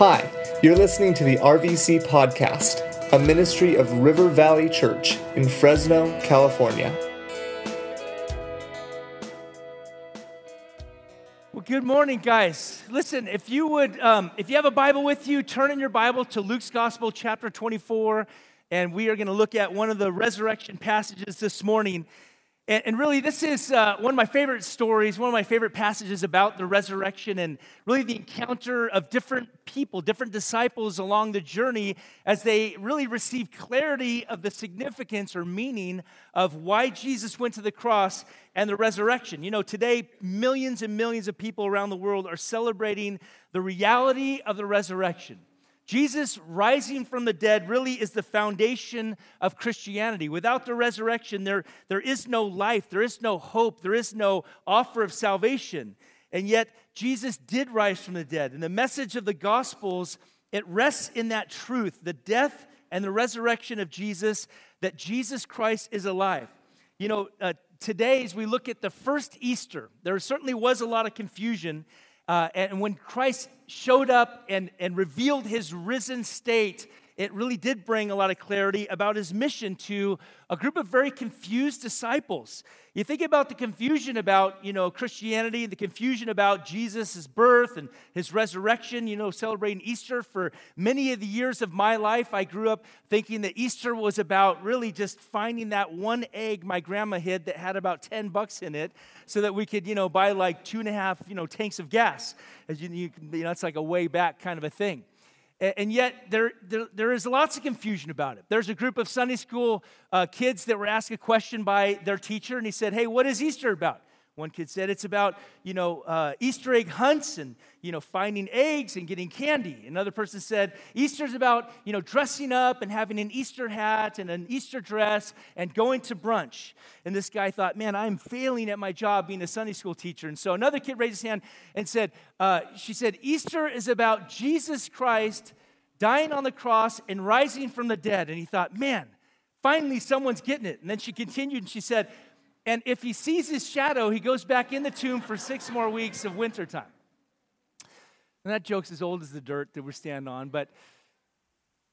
Hi, you're listening to the RVC Podcast, a ministry of River Valley Church in Fresno, California. Well, good morning, guys. Listen, if you would, um, if you have a Bible with you, turn in your Bible to Luke's Gospel, chapter 24, and we are going to look at one of the resurrection passages this morning. And, and really, this is uh, one of my favorite stories, one of my favorite passages about the resurrection and really the encounter of different people, different disciples along the journey as they really receive clarity of the significance or meaning of why Jesus went to the cross and the resurrection. You know, today, millions and millions of people around the world are celebrating the reality of the resurrection. Jesus rising from the dead really is the foundation of Christianity. Without the resurrection, there, there is no life, there is no hope, there is no offer of salvation. And yet, Jesus did rise from the dead. And the message of the Gospels, it rests in that truth the death and the resurrection of Jesus, that Jesus Christ is alive. You know, uh, today, as we look at the first Easter, there certainly was a lot of confusion uh, and when Christ showed up and, and revealed his risen state, it really did bring a lot of clarity about his mission to a group of very confused disciples. You think about the confusion about, you know, Christianity, the confusion about Jesus' birth and his resurrection, you know, celebrating Easter. For many of the years of my life, I grew up thinking that Easter was about really just finding that one egg my grandma hid that had about 10 bucks in it so that we could, you know, buy like two and a half, you know, tanks of gas. As you, you, you know, it's like a way back kind of a thing. And yet, there, there, there is lots of confusion about it. There's a group of Sunday school uh, kids that were asked a question by their teacher, and he said, Hey, what is Easter about? One kid said it's about, you know, uh, Easter egg hunts and, you know, finding eggs and getting candy. Another person said Easter's about, you know, dressing up and having an Easter hat and an Easter dress and going to brunch. And this guy thought, man, I'm failing at my job being a Sunday school teacher. And so another kid raised his hand and said, uh, she said, Easter is about Jesus Christ dying on the cross and rising from the dead. And he thought, man, finally someone's getting it. And then she continued and she said, and if he sees his shadow, he goes back in the tomb for six more weeks of wintertime. And that joke's as old as the dirt that we're standing on, but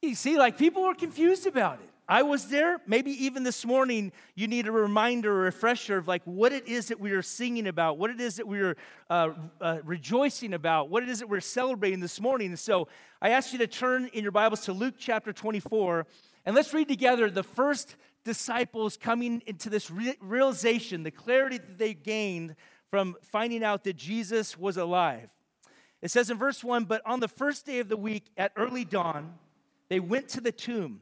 you see, like people were confused about it. I was there. Maybe even this morning, you need a reminder a refresher of like what it is that we are singing about, what it is that we are uh, uh, rejoicing about, what it is that we're celebrating this morning. And so I ask you to turn in your Bibles to Luke chapter 24, and let's read together the first disciples coming into this realization, the clarity that they gained from finding out that Jesus was alive. It says in verse 1 But on the first day of the week at early dawn, they went to the tomb,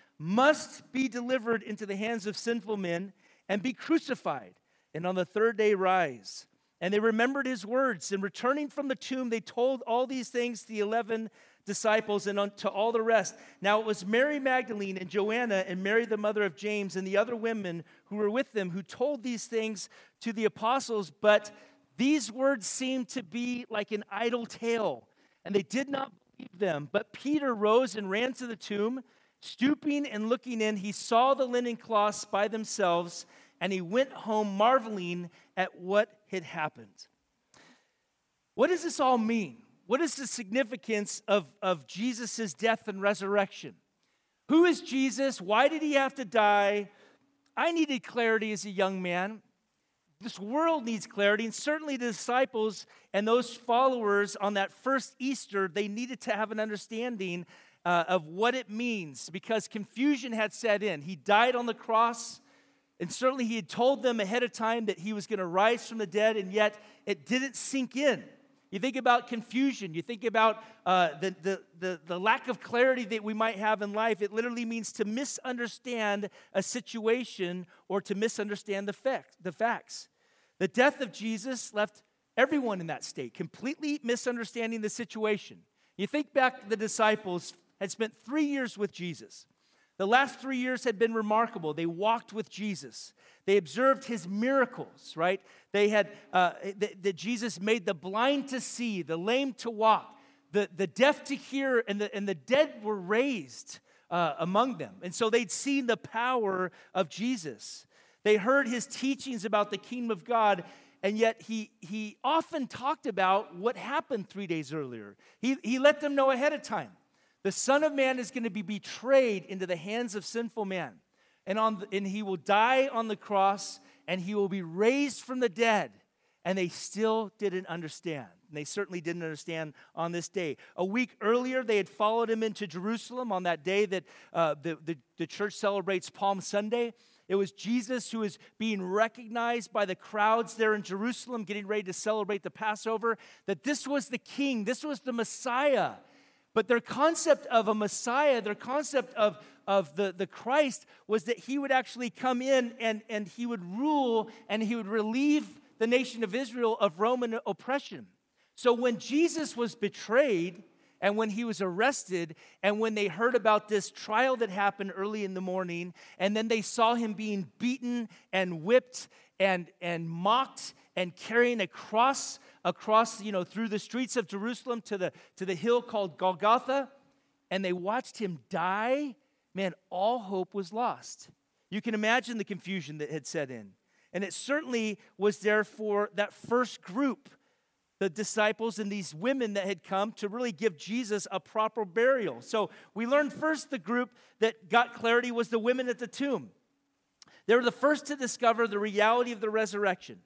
must be delivered into the hands of sinful men and be crucified, and on the third day rise. And they remembered his words, and returning from the tomb, they told all these things to the eleven disciples and to all the rest. Now it was Mary Magdalene and Joanna and Mary, the mother of James, and the other women who were with them who told these things to the apostles, but these words seemed to be like an idle tale, and they did not believe them. But Peter rose and ran to the tomb. Stooping and looking in, he saw the linen cloths by themselves, and he went home marveling at what had happened. What does this all mean? What is the significance of, of Jesus' death and resurrection? Who is Jesus? Why did he have to die? I needed clarity as a young man. This world needs clarity, and certainly the disciples and those followers on that first Easter, they needed to have an understanding uh, of what it means because confusion had set in. He died on the cross, and certainly he had told them ahead of time that he was going to rise from the dead, and yet it didn't sink in. You think about confusion. You think about uh, the, the, the, the lack of clarity that we might have in life. It literally means to misunderstand a situation or to misunderstand the, fact, the facts. The death of Jesus left everyone in that state, completely misunderstanding the situation. You think back, to the disciples had spent three years with Jesus. The last three years had been remarkable. They walked with Jesus. They observed his miracles, right? They had, uh, that Jesus made the blind to see, the lame to walk, the, the deaf to hear, and the, and the dead were raised uh, among them. And so they'd seen the power of Jesus. They heard his teachings about the kingdom of God, and yet he, he often talked about what happened three days earlier. He, he let them know ahead of time. The Son of Man is going to be betrayed into the hands of sinful man. And, on the, and he will die on the cross and he will be raised from the dead. And they still didn't understand. And they certainly didn't understand on this day. A week earlier, they had followed him into Jerusalem on that day that uh, the, the, the church celebrates Palm Sunday. It was Jesus who was being recognized by the crowds there in Jerusalem, getting ready to celebrate the Passover, that this was the king, this was the Messiah. But their concept of a Messiah, their concept of, of the, the Christ, was that he would actually come in and, and he would rule and he would relieve the nation of Israel of Roman oppression. So when Jesus was betrayed and when he was arrested and when they heard about this trial that happened early in the morning, and then they saw him being beaten and whipped and, and mocked and carrying a cross across, you know, through the streets of Jerusalem to the, to the hill called Golgotha, and they watched him die, man, all hope was lost. You can imagine the confusion that had set in. And it certainly was there for that first group, the disciples and these women that had come to really give Jesus a proper burial. So we learned first the group that got clarity was the women at the tomb. They were the first to discover the reality of the resurrection.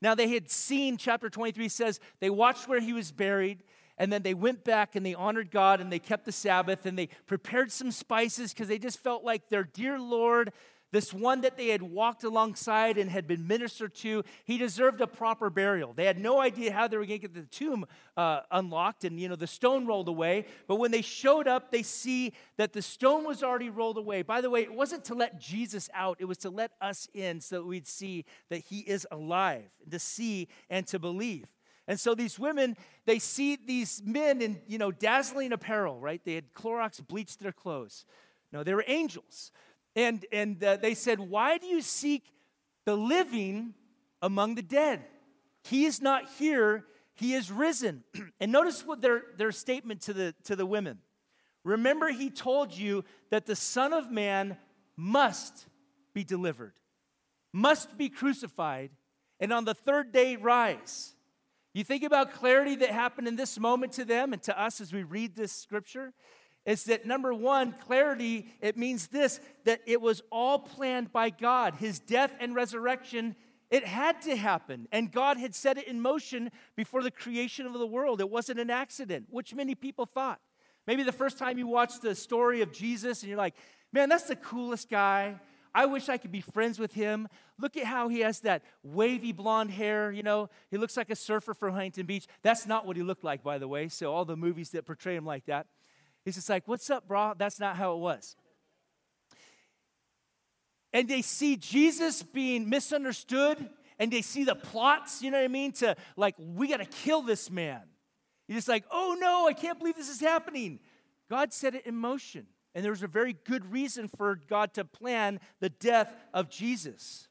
Now they had seen, chapter 23 says, they watched where he was buried, and then they went back and they honored God and they kept the Sabbath and they prepared some spices because they just felt like their dear Lord this one that they had walked alongside and had been ministered to, he deserved a proper burial. They had no idea how they were going to get the tomb uh, unlocked and, you know, the stone rolled away. But when they showed up, they see that the stone was already rolled away. By the way, it wasn't to let Jesus out, it was to let us in so that we'd see that he is alive, to see and to believe. And so these women, they see these men in, you know, dazzling apparel, right? They had Clorox bleached their clothes. No, they were angels. And, and uh, they said, Why do you seek the living among the dead? He is not here, he is risen. and notice what their, their statement to the, to the women. Remember, he told you that the Son of Man must be delivered, must be crucified, and on the third day rise. You think about clarity that happened in this moment to them and to us as we read this scripture is that number one, clarity, it means this that it was all planned by God. His death and resurrection, it had to happen. And God had set it in motion before the creation of the world. It wasn't an accident, which many people thought. Maybe the first time you watched the story of Jesus and you're like, man, that's the coolest guy. I wish I could be friends with him. Look at how he has that wavy blonde hair, you know. He looks like a surfer from Huntington Beach. That's not what he looked like, by the way. So, all the movies that portray him like that. He's just like, What's up, bro? That's not how it was. And they see Jesus being misunderstood, and they see the plots, you know what I mean? To like, we got to kill this man. You're just like, oh no, I can't believe this is happening. God set it in motion. And there was a very good reason for God to plan the death of Jesus.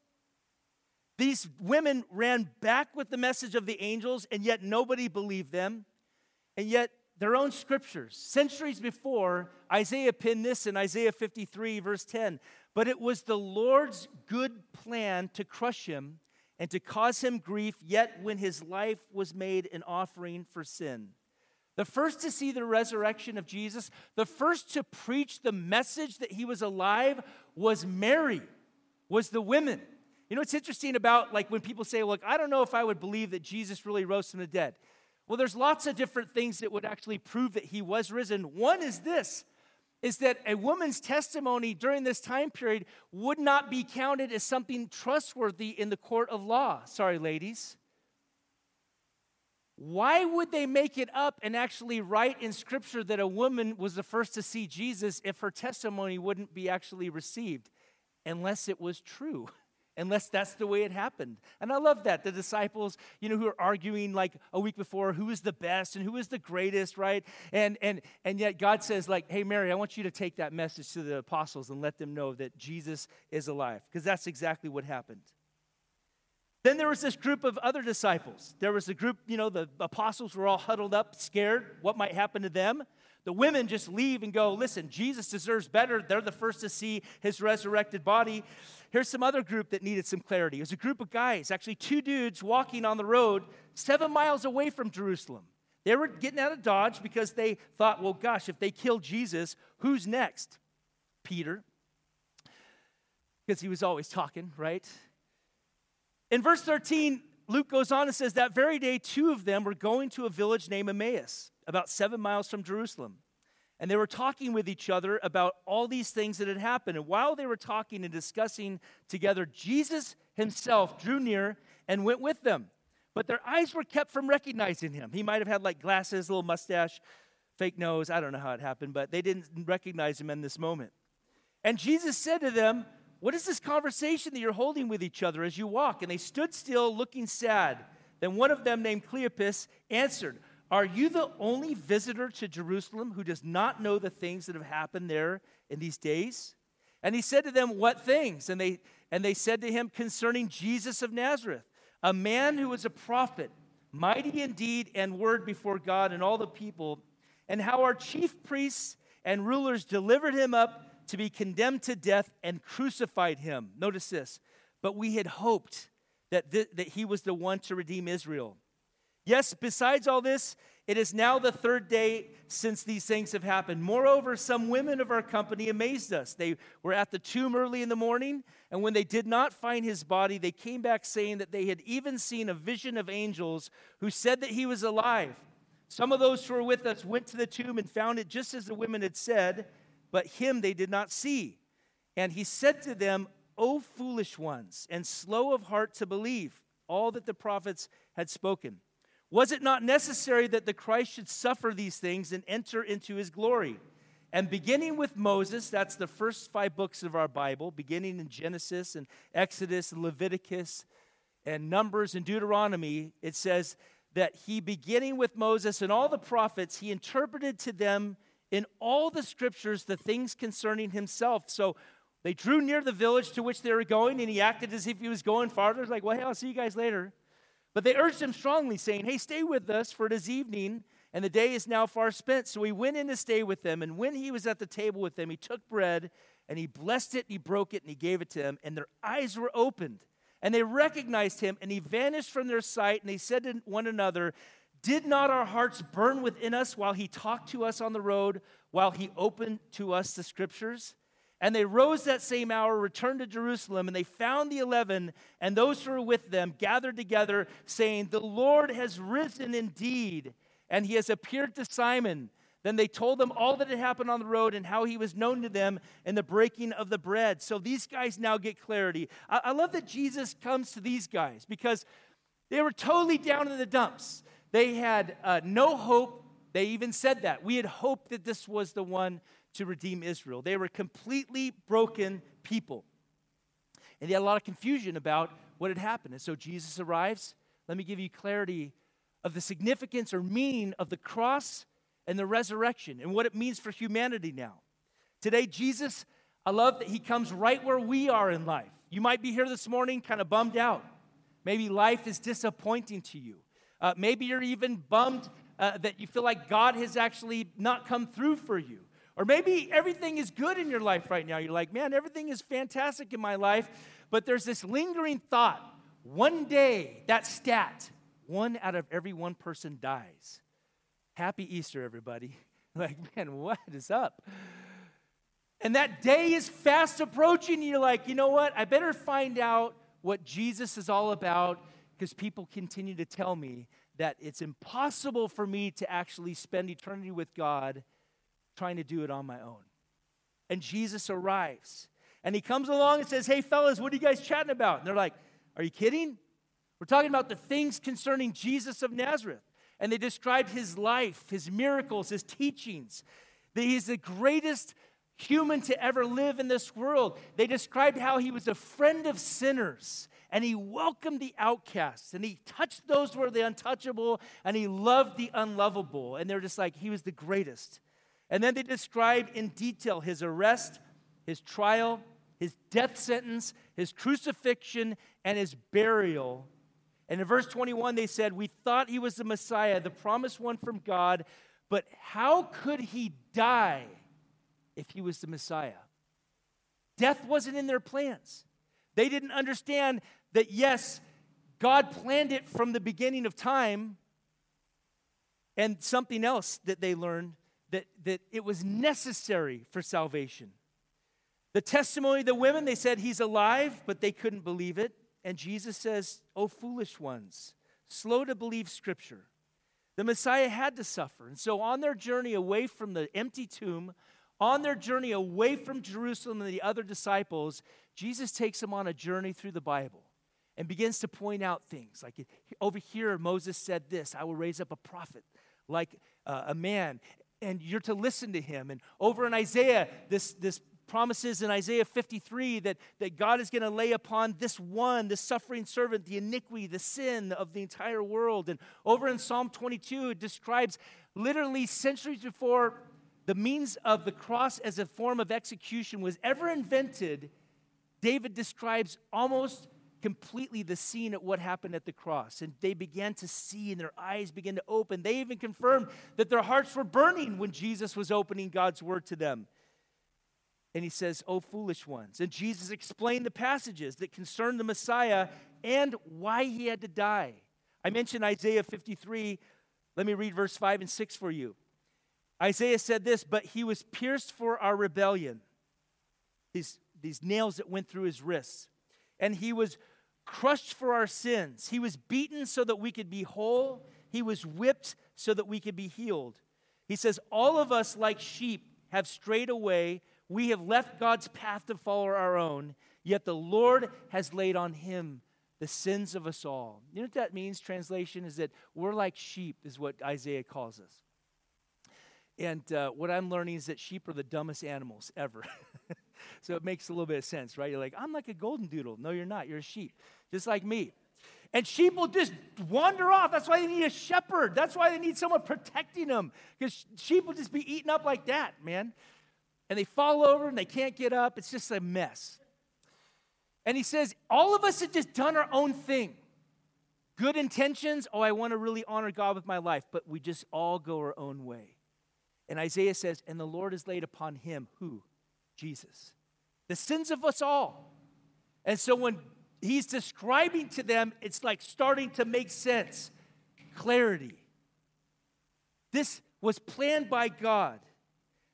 These women ran back with the message of the angels, and yet nobody believed them. And yet their own scriptures. Centuries before, Isaiah penned this in Isaiah 53, verse 10. But it was the Lord's good plan to crush him and to cause him grief, yet when his life was made an offering for sin. The first to see the resurrection of Jesus, the first to preach the message that he was alive was Mary, was the women. You know what's interesting about like when people say, look, I don't know if I would believe that Jesus really rose from the dead. Well, there's lots of different things that would actually prove that he was risen. One is this is that a woman's testimony during this time period would not be counted as something trustworthy in the court of law. Sorry, ladies. Why would they make it up and actually write in scripture that a woman was the first to see Jesus if her testimony wouldn't be actually received? Unless it was true. unless that's the way it happened. And I love that. The disciples, you know, who are arguing like a week before who is the best and who is the greatest, right? And and and yet God says like, "Hey Mary, I want you to take that message to the apostles and let them know that Jesus is alive." Because that's exactly what happened. Then there was this group of other disciples. There was a group, you know, the apostles were all huddled up, scared what might happen to them. The women just leave and go, listen, Jesus deserves better. They're the first to see his resurrected body. Here's some other group that needed some clarity. It was a group of guys, actually, two dudes walking on the road seven miles away from Jerusalem. They were getting out of Dodge because they thought, well, gosh, if they kill Jesus, who's next? Peter. Because he was always talking, right? In verse 13, Luke goes on and says, That very day, two of them were going to a village named Emmaus, about seven miles from Jerusalem. And they were talking with each other about all these things that had happened. And while they were talking and discussing together, Jesus himself drew near and went with them. But their eyes were kept from recognizing him. He might have had like glasses, a little mustache, fake nose. I don't know how it happened, but they didn't recognize him in this moment. And Jesus said to them, what is this conversation that you're holding with each other as you walk? And they stood still, looking sad. Then one of them, named Cleopas, answered, Are you the only visitor to Jerusalem who does not know the things that have happened there in these days? And he said to them, What things? And they, and they said to him, Concerning Jesus of Nazareth, a man who was a prophet, mighty in deed and word before God and all the people, and how our chief priests and rulers delivered him up to be condemned to death and crucified him. Notice this. But we had hoped that, th- that he was the one to redeem Israel. Yes, besides all this, it is now the third day since these things have happened. Moreover, some women of our company amazed us. They were at the tomb early in the morning, and when they did not find his body, they came back saying that they had even seen a vision of angels who said that he was alive. Some of those who were with us went to the tomb and found it just as the women had said but him they did not see. And he said to them, O foolish ones, and slow of heart to believe all that the prophets had spoken. Was it not necessary that the Christ should suffer these things and enter into his glory? And beginning with Moses, that's the first five books of our Bible, beginning in Genesis and Exodus and Leviticus and Numbers and Deuteronomy, it says that he, beginning with Moses and all the prophets, he interpreted to them in all the scriptures the things concerning himself. So they drew near the village to which they were going, and he acted as if he was going farther. Like, well, hey, I'll see you guys later. But they urged him strongly, saying, Hey, stay with us, for it is evening, and the day is now far spent. So he went in to stay with them. And when he was at the table with them, he took bread, and he blessed it, and he broke it, and he gave it to them. And their eyes were opened, and they recognized him, and he vanished from their sight. And they said to one another, did not our hearts burn within us while he talked to us on the road, while he opened to us the scriptures? And they rose that same hour, returned to Jerusalem, and they found the eleven and those who were with them gathered together, saying, The Lord has risen indeed, and he has appeared to Simon. Then they told them all that had happened on the road and how he was known to them in the breaking of the bread. So these guys now get clarity. I, I love that Jesus comes to these guys because they were totally down in the dumps. They had uh, no hope. They even said that. We had hoped that this was the one to redeem Israel. They were completely broken people. And they had a lot of confusion about what had happened. And so Jesus arrives. Let me give you clarity of the significance or meaning of the cross and the resurrection and what it means for humanity now. Today, Jesus, I love that he comes right where we are in life. You might be here this morning kind of bummed out. Maybe life is disappointing to you. Uh, maybe you're even bummed uh, that you feel like God has actually not come through for you. Or maybe everything is good in your life right now. You're like, man, everything is fantastic in my life, but there's this lingering thought one day, that stat, one out of every one person dies. Happy Easter, everybody. Like, man, what is up? And that day is fast approaching. You're like, you know what? I better find out what Jesus is all about because people continue to tell me that it's impossible for me to actually spend eternity with God trying to do it on my own. And Jesus arrives and he comes along and says, Hey, fellas, what are you guys chatting about? And they're like, Are you kidding? We're talking about the things concerning Jesus of Nazareth. And they described his life, his miracles, his teachings, that he's the greatest human to ever live in this world. They described how he was a friend of sinners and he welcomed the outcasts and he touched those who were the untouchable and he loved the unlovable. And they're just like, he was the greatest. And then they describe in detail his arrest, his trial, his death sentence, his crucifixion, and his burial. And in verse 21, they said, We thought he was the Messiah, the promised one from God, but how could he die if he was the Messiah? Death wasn't in their plans. They didn't understand that, yes, God planned it from the beginning of time. And something else that they learned that, that it was necessary for salvation. The testimony of the women, they said he's alive, but they couldn't believe it. And Jesus says, Oh, foolish ones, slow to believe scripture. The Messiah had to suffer. And so, on their journey away from the empty tomb, on their journey away from Jerusalem and the other disciples, Jesus takes them on a journey through the Bible and begins to point out things. Like over here, Moses said this I will raise up a prophet like uh, a man, and you're to listen to him. And over in Isaiah, this, this promises in Isaiah 53 that, that God is going to lay upon this one, the suffering servant, the iniquity, the sin of the entire world. And over in Psalm 22, it describes literally centuries before the means of the cross as a form of execution was ever invented, David describes almost completely the scene at what happened at the cross. And they began to see, and their eyes began to open. They even confirmed that their hearts were burning when Jesus was opening God's word to them. And he says, Oh, foolish ones. And Jesus explained the passages that concerned the Messiah and why he had to die. I mentioned Isaiah 53. Let me read verse 5 and 6 for you. Isaiah said this, but he was pierced for our rebellion. These, these nails that went through his wrists. And he was crushed for our sins. He was beaten so that we could be whole. He was whipped so that we could be healed. He says, All of us, like sheep, have strayed away. We have left God's path to follow our own, yet the Lord has laid on him the sins of us all. You know what that means? Translation is that we're like sheep, is what Isaiah calls us. And uh, what I'm learning is that sheep are the dumbest animals ever. so it makes a little bit of sense, right? You're like, I'm like a golden doodle. No, you're not. You're a sheep, just like me. And sheep will just wander off. That's why they need a shepherd. That's why they need someone protecting them. Because sheep will just be eaten up like that, man and they fall over and they can't get up. It's just a mess. And he says, All of us have just done our own thing. Good intentions, oh, I want to really honor God with my life, but we just all go our own way. And Isaiah says, And the Lord has laid upon him, who? Jesus. The sins of us all. And so when he's describing to them, it's like starting to make sense. Clarity. This was planned by God.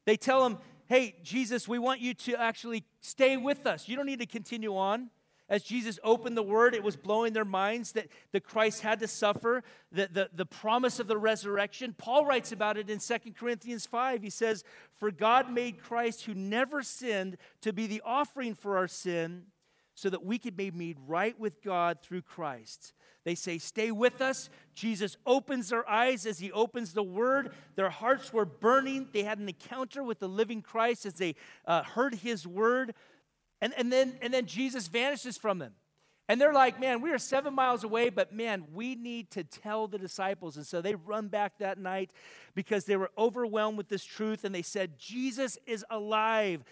They tell him, hey, Jesus, we want you to actually stay with us. You don't need to continue on. As Jesus opened the word, it was blowing their minds that the Christ had to suffer, the, the, the promise of the resurrection. Paul writes about it in 2 Corinthians 5. He says, For God made Christ, who never sinned, to be the offering for our sin, so that we could be made right with God through Christ. They say, Stay with us. Jesus opens their eyes as he opens the word. Their hearts were burning. They had an encounter with the living Christ as they uh, heard his word. And, and, then, and then Jesus vanishes from them. And they're like, man, we are seven miles away, but man, we need to tell the disciples. And so they run back that night because they were overwhelmed with this truth and they said, Jesus is alive.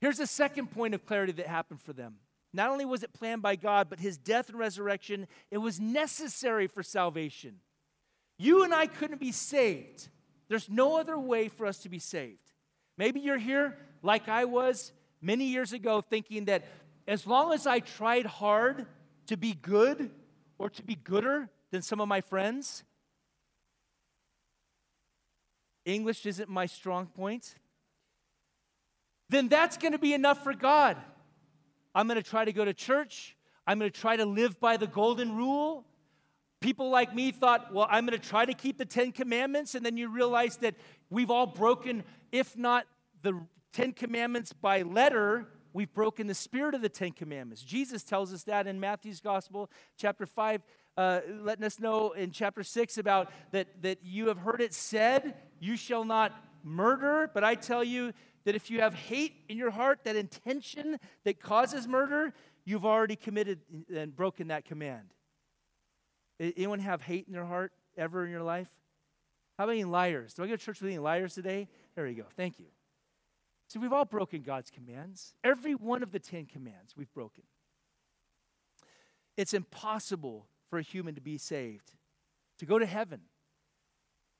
Here's the second point of clarity that happened for them not only was it planned by God, but his death and resurrection, it was necessary for salvation. You and I couldn't be saved. There's no other way for us to be saved. Maybe you're here like I was many years ago, thinking that as long as I tried hard to be good or to be gooder than some of my friends, English isn't my strong point, then that's going to be enough for God. I'm going to try to go to church. I'm going to try to live by the golden rule. People like me thought, well, I'm going to try to keep the Ten Commandments. And then you realize that we've all broken, if not the Ten Commandments by letter, we've broken the spirit of the Ten Commandments. Jesus tells us that in Matthew's Gospel, chapter 5, uh, letting us know in chapter 6 about that, that you have heard it said, you shall not murder, but I tell you that if you have hate in your heart, that intention that causes murder, you've already committed and broken that command. Anyone have hate in their heart ever in your life? How about any liars? Do I go to church with any liars today? There you go. Thank you. See, we've all broken God's commands. Every one of the Ten Commands we've broken. It's impossible for a human to be saved, to go to heaven.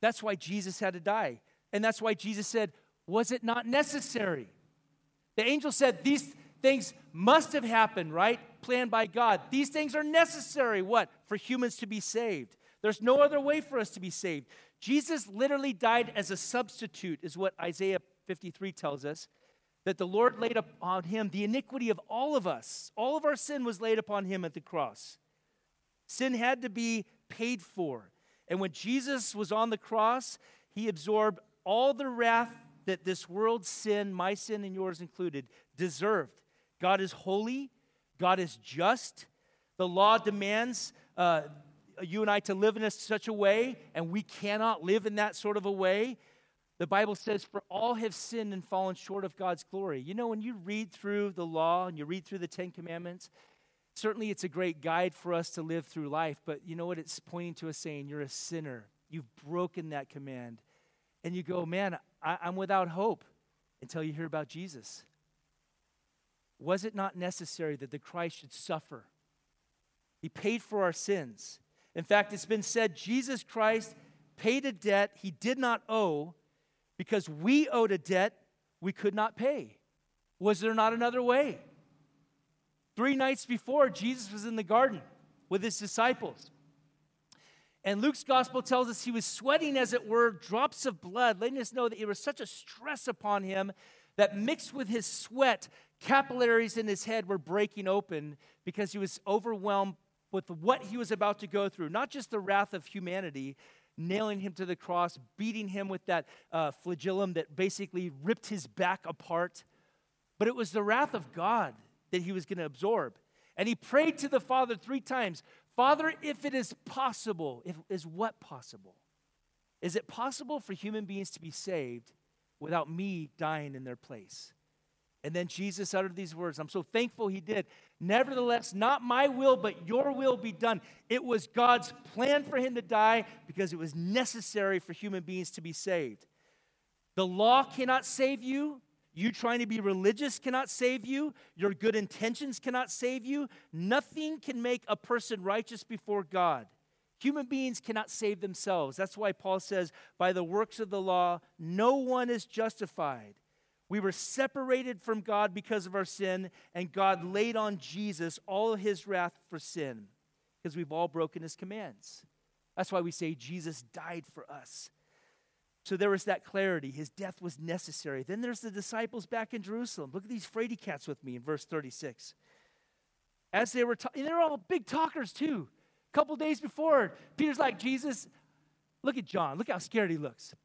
That's why Jesus had to die. And that's why Jesus said, Was it not necessary? The angel said, These things must have happened, right? Planned by God. These things are necessary, what? For humans to be saved. There's no other way for us to be saved. Jesus literally died as a substitute, is what Isaiah 53 tells us. That the Lord laid upon him the iniquity of all of us. All of our sin was laid upon him at the cross. Sin had to be paid for. And when Jesus was on the cross, he absorbed all the wrath that this world's sin, my sin and yours included, deserved. God is holy, God is just. The law demands uh, you and I to live in such a way, and we cannot live in that sort of a way. The Bible says, For all have sinned and fallen short of God's glory. You know, when you read through the law and you read through the Ten Commandments, certainly it's a great guide for us to live through life, but you know what? It's pointing to us saying, You're a sinner. You've broken that command. And you go, Man, I, I'm without hope until you hear about Jesus. Was it not necessary that the Christ should suffer? He paid for our sins. In fact, it's been said Jesus Christ paid a debt he did not owe because we owed a debt we could not pay. Was there not another way? Three nights before, Jesus was in the garden with his disciples. And Luke's gospel tells us he was sweating, as it were, drops of blood, letting us know that it was such a stress upon him that mixed with his sweat, capillaries in his head were breaking open because he was overwhelmed with what he was about to go through. Not just the wrath of humanity, nailing him to the cross, beating him with that uh, flagellum that basically ripped his back apart, but it was the wrath of God that he was going to absorb. And he prayed to the Father three times Father, if it is possible, if, is what possible? Is it possible for human beings to be saved without me dying in their place? And then Jesus uttered these words. I'm so thankful he did. Nevertheless, not my will, but your will be done. It was God's plan for him to die because it was necessary for human beings to be saved. The law cannot save you. You trying to be religious cannot save you. Your good intentions cannot save you. Nothing can make a person righteous before God. Human beings cannot save themselves. That's why Paul says, by the works of the law, no one is justified. We were separated from God because of our sin, and God laid on Jesus all his wrath for sin because we've all broken his commands. That's why we say Jesus died for us. So there was that clarity. His death was necessary. Then there's the disciples back in Jerusalem. Look at these fraidy cats with me in verse 36. As they were talking, they're all big talkers too. A couple days before, Peter's like, Jesus, look at John. Look how scared he looks.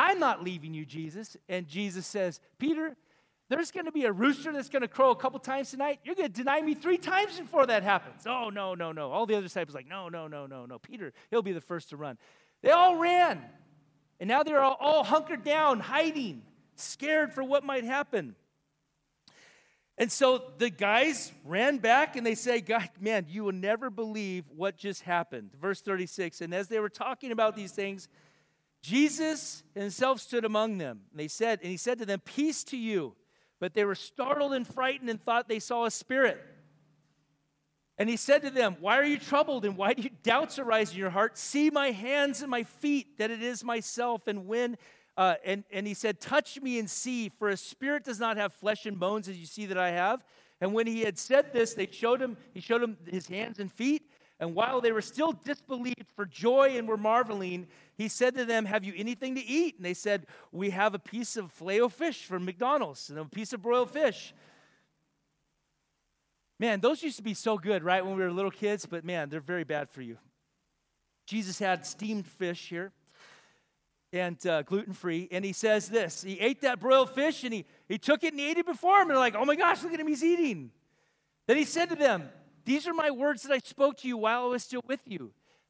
I'm not leaving you, Jesus. And Jesus says, Peter, there's going to be a rooster that's going to crow a couple times tonight. You're going to deny me three times before that happens. Oh, no, no, no. All the other disciples like, no, no, no, no, no. Peter, he'll be the first to run. They all ran. And now they're all, all hunkered down, hiding, scared for what might happen. And so the guys ran back and they say, God, man, you will never believe what just happened. Verse 36 And as they were talking about these things, Jesus himself stood among them. And they said, and he said to them, Peace to you. But they were startled and frightened and thought they saw a spirit. And he said to them, Why are you troubled and why do you doubts arise in your heart? See my hands and my feet, that it is myself. And when uh, and, and he said, Touch me and see, for a spirit does not have flesh and bones as you see that I have. And when he had said this, they showed him, he showed him his hands and feet. And while they were still disbelieved for joy and were marveling, he said to them, Have you anything to eat? And they said, We have a piece of filet fish from McDonald's and a piece of broiled fish. Man, those used to be so good, right, when we were little kids, but man, they're very bad for you. Jesus had steamed fish here and uh, gluten free, and he says this He ate that broiled fish and he, he took it and he ate it before him. And they're like, Oh my gosh, look at him, he's eating. Then he said to them, These are my words that I spoke to you while I was still with you,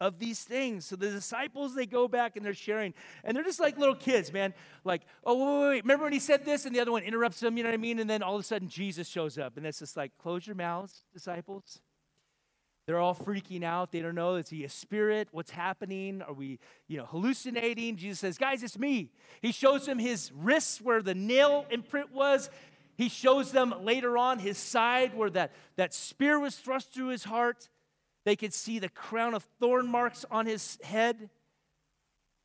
of these things. So the disciples, they go back and they're sharing, and they're just like little kids, man. Like, oh, wait, wait, wait. remember when he said this? And the other one interrupts him, you know what I mean? And then all of a sudden, Jesus shows up, and it's just like, close your mouths, disciples. They're all freaking out. They don't know, is he a spirit? What's happening? Are we, you know, hallucinating? Jesus says, guys, it's me. He shows them his wrists where the nail imprint was. He shows them later on his side where that, that spear was thrust through his heart. They could see the crown of thorn marks on his head,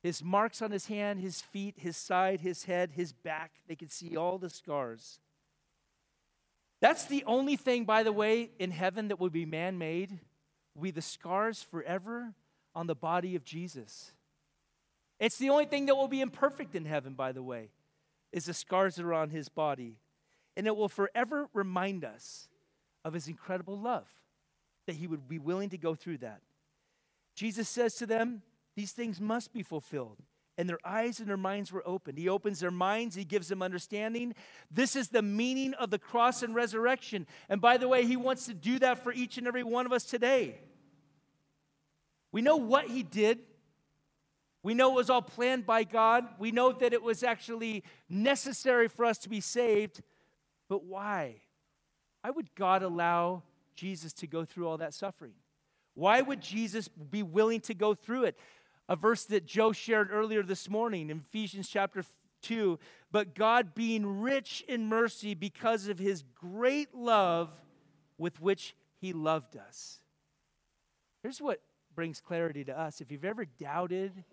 his marks on his hand, his feet, his side, his head, his back. They could see all the scars. That's the only thing, by the way, in heaven that would be man made will be the scars forever on the body of Jesus. It's the only thing that will be imperfect in heaven, by the way, is the scars that are on his body. And it will forever remind us of his incredible love, that he would be willing to go through that. Jesus says to them, These things must be fulfilled. And their eyes and their minds were opened. He opens their minds, he gives them understanding. This is the meaning of the cross and resurrection. And by the way, he wants to do that for each and every one of us today. We know what he did. We know it was all planned by God. We know that it was actually necessary for us to be saved. But why? Why would God allow Jesus to go through all that suffering? Why would Jesus be willing to go through it? a verse that Joe shared earlier this morning in Ephesians chapter 2. But God, being rich in mercy because of his great love with which he loved us. Here's what brings clarity to us. If you've ever doubted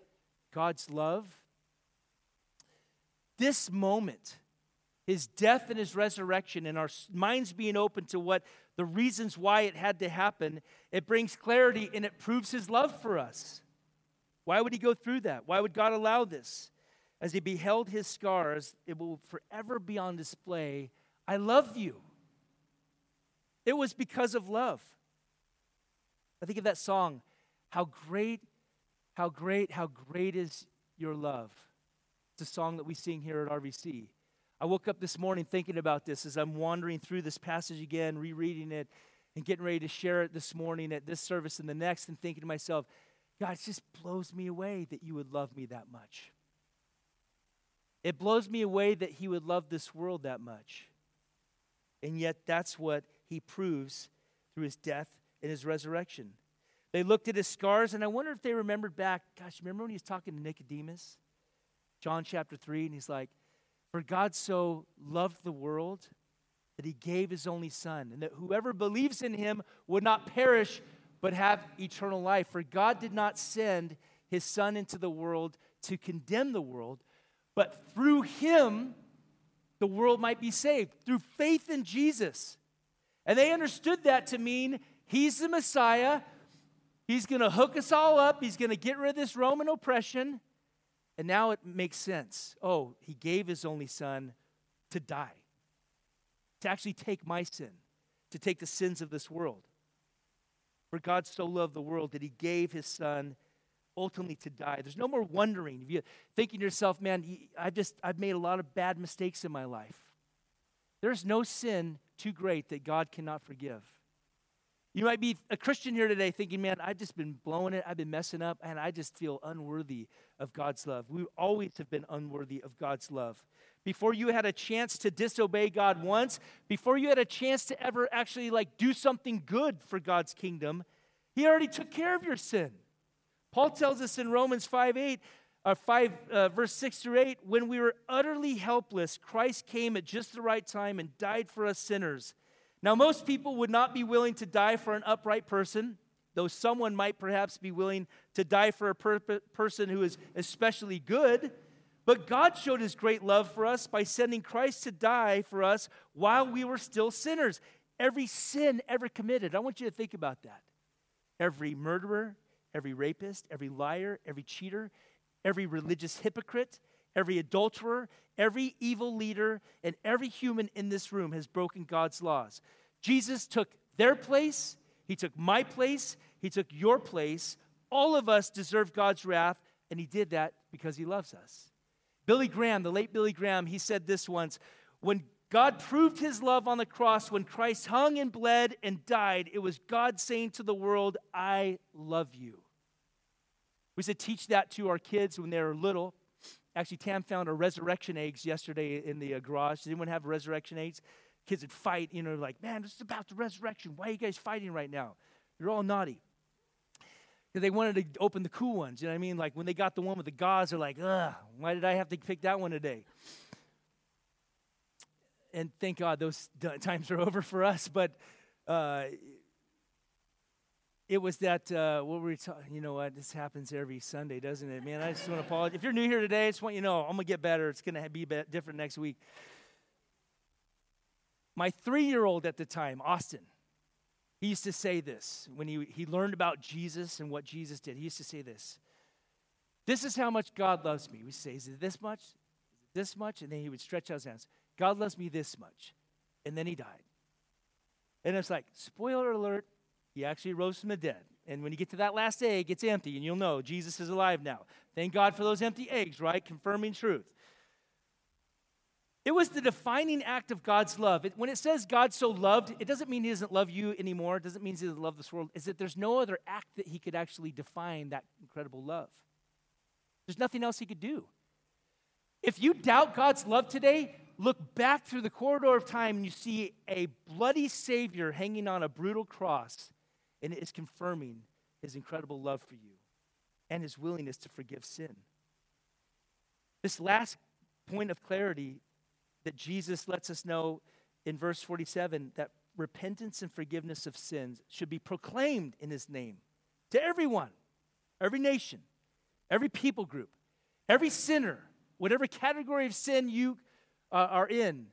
God's love, this moment, his death and his resurrection, and our minds being open to what the reasons why it had to happen, it brings clarity and it proves his love for us. Why would he go through that? Why would God allow this? As he beheld his scars, it will forever be on display. I love you. It was because of love. I think of that song, How Great, How Great, How Great is Your Love. It's a song that we sing here at RVC. I woke up this morning thinking about this as I'm wandering through this passage again, rereading it, and getting ready to share it this morning at this service and the next, and thinking to myself, God, it just blows me away that you would love me that much. It blows me away that he would love this world that much. And yet, that's what he proves through his death and his resurrection. They looked at his scars, and I wonder if they remembered back. Gosh, remember when he was talking to Nicodemus? John chapter 3, and he's like, For God so loved the world that he gave his only Son, and that whoever believes in him would not perish but have eternal life. For God did not send his Son into the world to condemn the world, but through him, the world might be saved, through faith in Jesus. And they understood that to mean he's the Messiah. He's going to hook us all up. He's going to get rid of this Roman oppression. And now it makes sense. Oh, he gave his only son to die, to actually take my sin, to take the sins of this world. For God so loved the world that he gave his son ultimately to die. There's no more wondering. If you thinking to yourself, man, I've just I've made a lot of bad mistakes in my life. There's no sin too great that God cannot forgive. You might be a Christian here today thinking, man, I've just been blowing it, I've been messing up, and I just feel unworthy of God's love. We always have been unworthy of God's love. Before you had a chance to disobey God once, before you had a chance to ever actually like do something good for God's kingdom, He already took care of your sin. Paul tells us in Romans 5 8, uh, 5 uh, verse 6 through 8, when we were utterly helpless, Christ came at just the right time and died for us sinners. Now, most people would not be willing to die for an upright person, though someone might perhaps be willing to die for a per- person who is especially good. But God showed his great love for us by sending Christ to die for us while we were still sinners. Every sin ever committed, I want you to think about that. Every murderer, every rapist, every liar, every cheater, every religious hypocrite, every adulterer, every evil leader, and every human in this room has broken God's laws. Jesus took their place, He took my place, He took your place. All of us deserve God's wrath, and He did that because He loves us. Billy Graham, the late Billy Graham, he said this once When God proved his love on the cross when Christ hung and bled and died. It was God saying to the world, I love you. We should teach that to our kids when they're little. Actually, Tam found a resurrection eggs yesterday in the uh, garage. Does anyone have resurrection eggs? Kids would fight, you know, like, man, this is about the resurrection. Why are you guys fighting right now? You're all naughty. They wanted to open the cool ones, you know what I mean? Like when they got the one with the gauze, they're like, ugh, why did I have to pick that one today? and thank God those times are over for us. But uh, it was that uh, what were we talking? You know what? This happens every Sunday, doesn't it? Man, I just want to apologize. If you're new here today, I just want you to know I'm gonna get better. It's gonna be different next week. My three-year-old at the time, Austin, he used to say this when he, he learned about Jesus and what Jesus did. He used to say this. This is how much God loves me. We say, is it this much? This much? And then he would stretch out his hands. God loves me this much. And then he died. And it's like, spoiler alert, he actually rose from the dead. And when you get to that last egg, it's empty, and you'll know Jesus is alive now. Thank God for those empty eggs, right? Confirming truth. It was the defining act of God's love. It, when it says God so loved, it doesn't mean He doesn't love you anymore. It doesn't mean He doesn't love this world. Is that there's no other act that He could actually define that incredible love. There's nothing else He could do. If you doubt God's love today, look back through the corridor of time and you see a bloody Savior hanging on a brutal cross, and it is confirming his incredible love for you and his willingness to forgive sin. This last point of clarity that Jesus lets us know in verse 47 that repentance and forgiveness of sins should be proclaimed in his name to everyone, every nation, every people group, every sinner, whatever category of sin you uh, are in,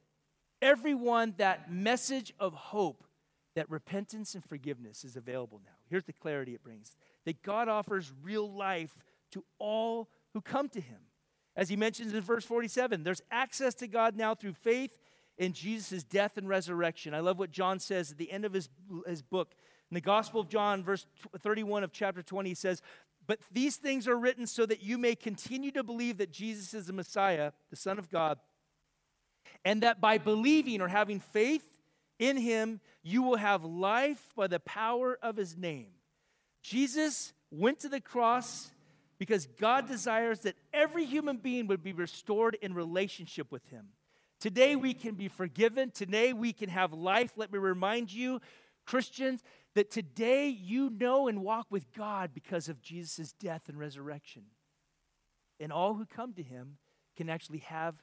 everyone that message of hope that repentance and forgiveness is available now. Here's the clarity it brings that God offers real life to all who come to him. As he mentions in verse 47, there's access to God now through faith in Jesus' death and resurrection. I love what John says at the end of his, his book. In the Gospel of John, verse 31 of chapter 20, he says, But these things are written so that you may continue to believe that Jesus is the Messiah, the Son of God and that by believing or having faith in him, you will have life by the power of his name. Jesus went to the cross because God desires that every human being would be restored in relationship with him. Today we can be forgiven. Today we can have life. Let me remind you, Christians, that today you know and walk with God because of Jesus' death and resurrection. And all who come to him can actually have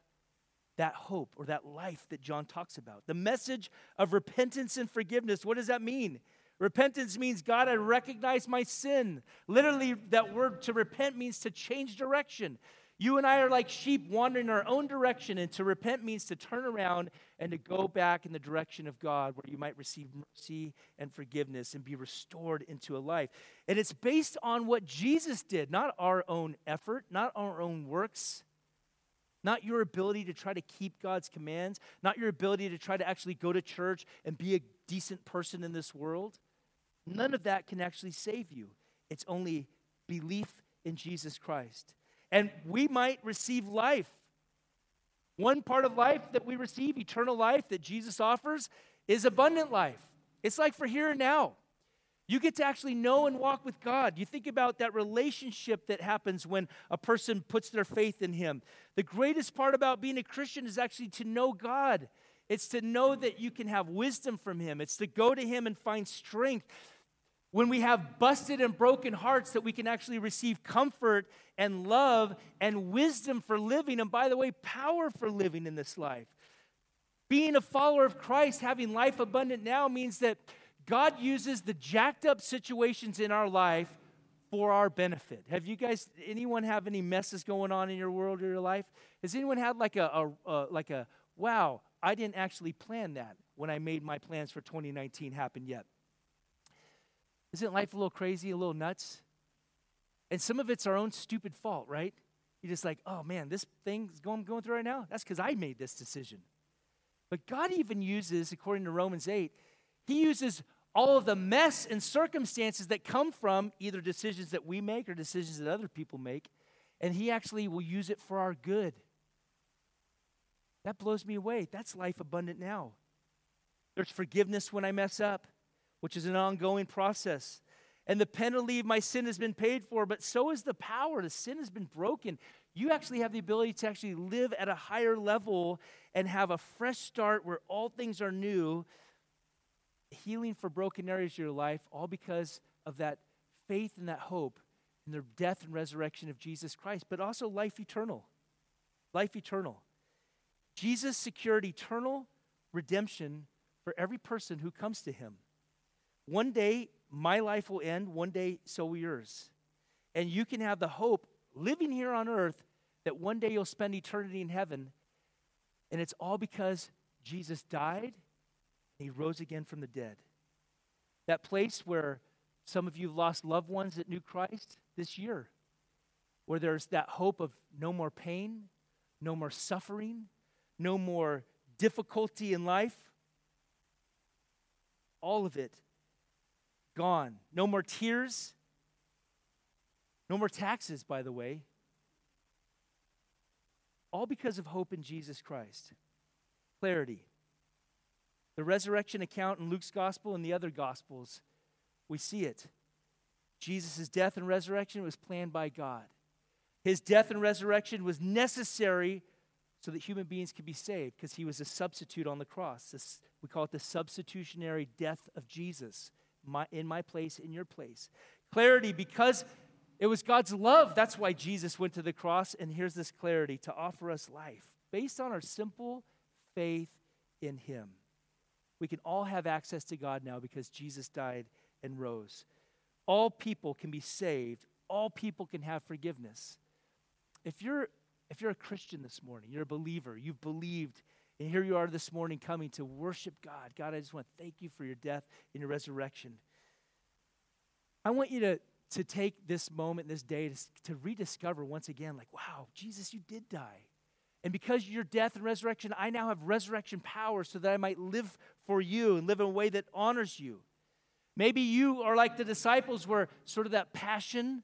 that hope or that life that John talks about. The message of repentance and forgiveness, what does that mean? Repentance means, God, I recognize my sin. Literally, that word to repent means to change direction. You and I are like sheep wandering our own direction, and to repent means to turn around and to go back in the direction of God where you might receive mercy and forgiveness and be restored into a life. And it's based on what Jesus did, not our own effort, not our own works not your ability to try to keep God's commands, not your ability to try to actually go to church and be a decent person in this world. None of that can actually save you. It's only belief in Jesus Christ. And we might receive life. One part of life that we receive, eternal life that Jesus offers, is abundant life. It's like for here and now. You get to actually know and walk with God. You think about that relationship that happens when a person puts their faith in Him. The greatest part about being a Christian is actually to know God. It's to know that you can have wisdom from Him. It's to go to Him and find strength. When we have busted and broken hearts, that we can actually receive comfort and love and wisdom for living. And by the way, power for living in this life. Being a follower of Christ, having life abundant now means that God uses the jacked up situations in our life for our benefit. Have you guys, anyone have any messes going on in your world or your life? Has anyone had like a, a, a like a, wow, I didn't actually plan that when I made my plans for 2019 happen yet? Isn't life a little crazy, a little nuts? And some of it's our own stupid fault, right? You're just like, oh man, this thing's going, going through right now? That's because I made this decision. But God even uses, according to Romans 8, He uses all of the mess and circumstances that come from either decisions that we make or decisions that other people make, and He actually will use it for our good. That blows me away. That's life abundant now. There's forgiveness when I mess up, which is an ongoing process. And the penalty of my sin has been paid for, but so is the power. The sin has been broken. You actually have the ability to actually live at a higher level and have a fresh start where all things are new, healing for broken areas of your life, all because of that faith and that hope in the death and resurrection of Jesus Christ, but also life eternal. Life eternal. Jesus secured eternal redemption for every person who comes to him. One day, my life will end, one day, so will yours. And you can have the hope living here on earth that one day you'll spend eternity in heaven. And it's all because Jesus died he rose again from the dead. That place where some of you have lost loved ones that knew Christ this year, where there's that hope of no more pain, no more suffering, no more difficulty in life. All of it gone. No more tears. No more taxes, by the way. All because of hope in Jesus Christ. Clarity. The resurrection account in Luke's gospel and the other gospels, we see it. Jesus' death and resurrection was planned by God. His death and resurrection was necessary so that human beings could be saved because he was a substitute on the cross. This, we call it the substitutionary death of Jesus my, in my place, in your place. Clarity because it was God's love. That's why Jesus went to the cross. And here's this clarity to offer us life based on our simple faith in him. We can all have access to God now because Jesus died and rose. All people can be saved, all people can have forgiveness. If you're if you're a Christian this morning, you're a believer, you've believed, and here you are this morning coming to worship God. God, I just want to thank you for your death and your resurrection. I want you to, to take this moment, this day, to, to rediscover once again, like, wow, Jesus, you did die. And because of your death and resurrection, I now have resurrection power so that I might live for you and live in a way that honors you. Maybe you are like the disciples, where sort of that passion,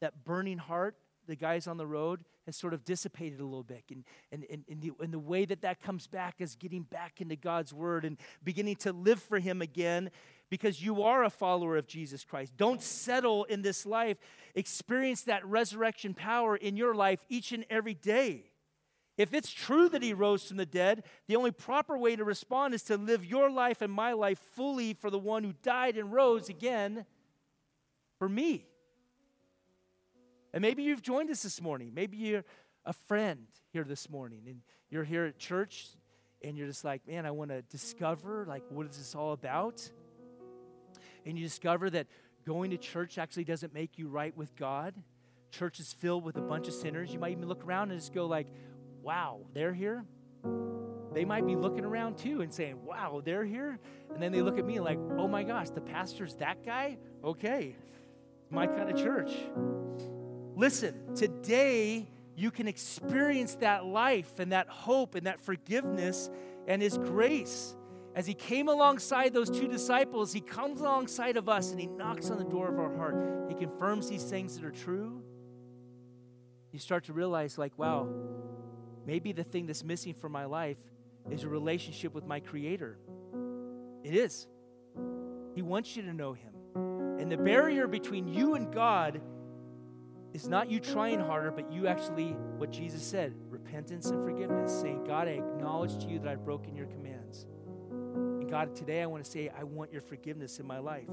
that burning heart, the guys on the road, has sort of dissipated a little bit. And, and, and, and, the, and the way that that comes back is getting back into God's word and beginning to live for Him again because you are a follower of Jesus Christ. Don't settle in this life. Experience that resurrection power in your life each and every day. If it's true that he rose from the dead, the only proper way to respond is to live your life and my life fully for the one who died and rose again for me. And maybe you've joined us this morning. Maybe you're a friend here this morning and you're here at church and you're just like, man, I want to discover like what is this all about? And you discover that going to church actually doesn't make you right with God. Church is filled with a bunch of sinners. You might even look around and just go like, wow, they're here. They might be looking around too and saying, wow, they're here. And then they look at me like, oh my gosh, the pastor's that guy? Okay, my kind of church. Listen, today you can experience that life and that hope and that forgiveness and His grace. As He came alongside those two disciples, He comes alongside of us and He knocks on the door of our heart. He confirms these things that are true. You start to realize, like, wow, maybe the thing that's missing from my life is a relationship with my Creator. It is. He wants you to know Him. And the barrier between you and God is not you trying harder, but you actually, what Jesus said, repentance and forgiveness, saying, God, I acknowledge to you that I've broken your commands. And God, today I want to say, I want your forgiveness in my life.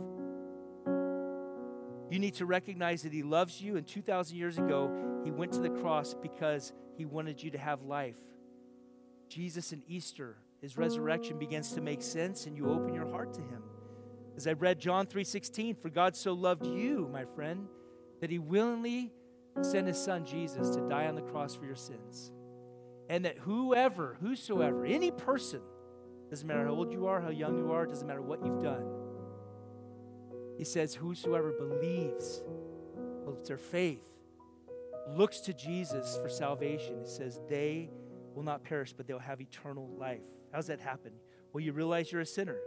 You need to recognize that He loves you, and 2,000 years ago, He went to the cross because He wanted you to have life. Jesus and Easter, His resurrection begins to make sense, and you open your heart to Him. As I read John 3:16, for God so loved you, my friend, that he willingly sent his son Jesus to die on the cross for your sins. And that whoever, whosoever, any person, doesn't matter how old you are, how young you are, doesn't matter what you've done. He says, Whosoever believes, puts their faith, looks to Jesus for salvation, he says they will not perish, but they'll have eternal life. How's that happen? Well, you realize you're a sinner.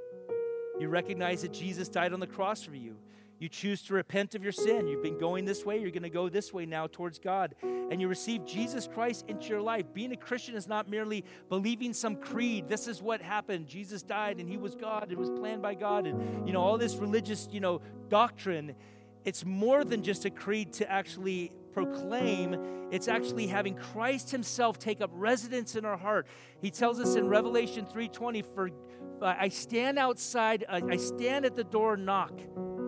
You recognize that Jesus died on the cross for you. You choose to repent of your sin. You've been going this way, you're going to go this way now towards God. And you receive Jesus Christ into your life. Being a Christian is not merely believing some creed. This is what happened. Jesus died and he was God. It was planned by God. And, you know, all this religious, you know, doctrine. It's more than just a creed to actually proclaim it's actually having christ himself take up residence in our heart he tells us in revelation 3.20 for uh, i stand outside uh, i stand at the door and knock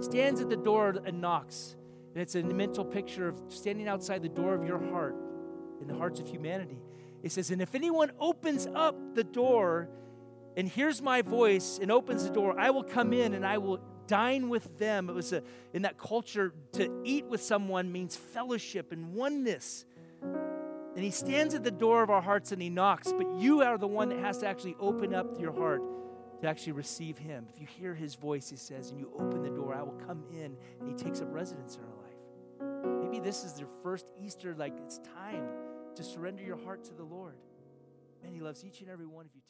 stands at the door and knocks and it's a mental picture of standing outside the door of your heart in the hearts of humanity it says and if anyone opens up the door and hears my voice and opens the door i will come in and i will dine with them. It was a, in that culture to eat with someone means fellowship and oneness. And he stands at the door of our hearts and he knocks, but you are the one that has to actually open up your heart to actually receive him. If you hear his voice, he says, and you open the door, I will come in, and he takes up residence in our life. Maybe this is your first Easter, like it's time to surrender your heart to the Lord. And he loves each and every one of you.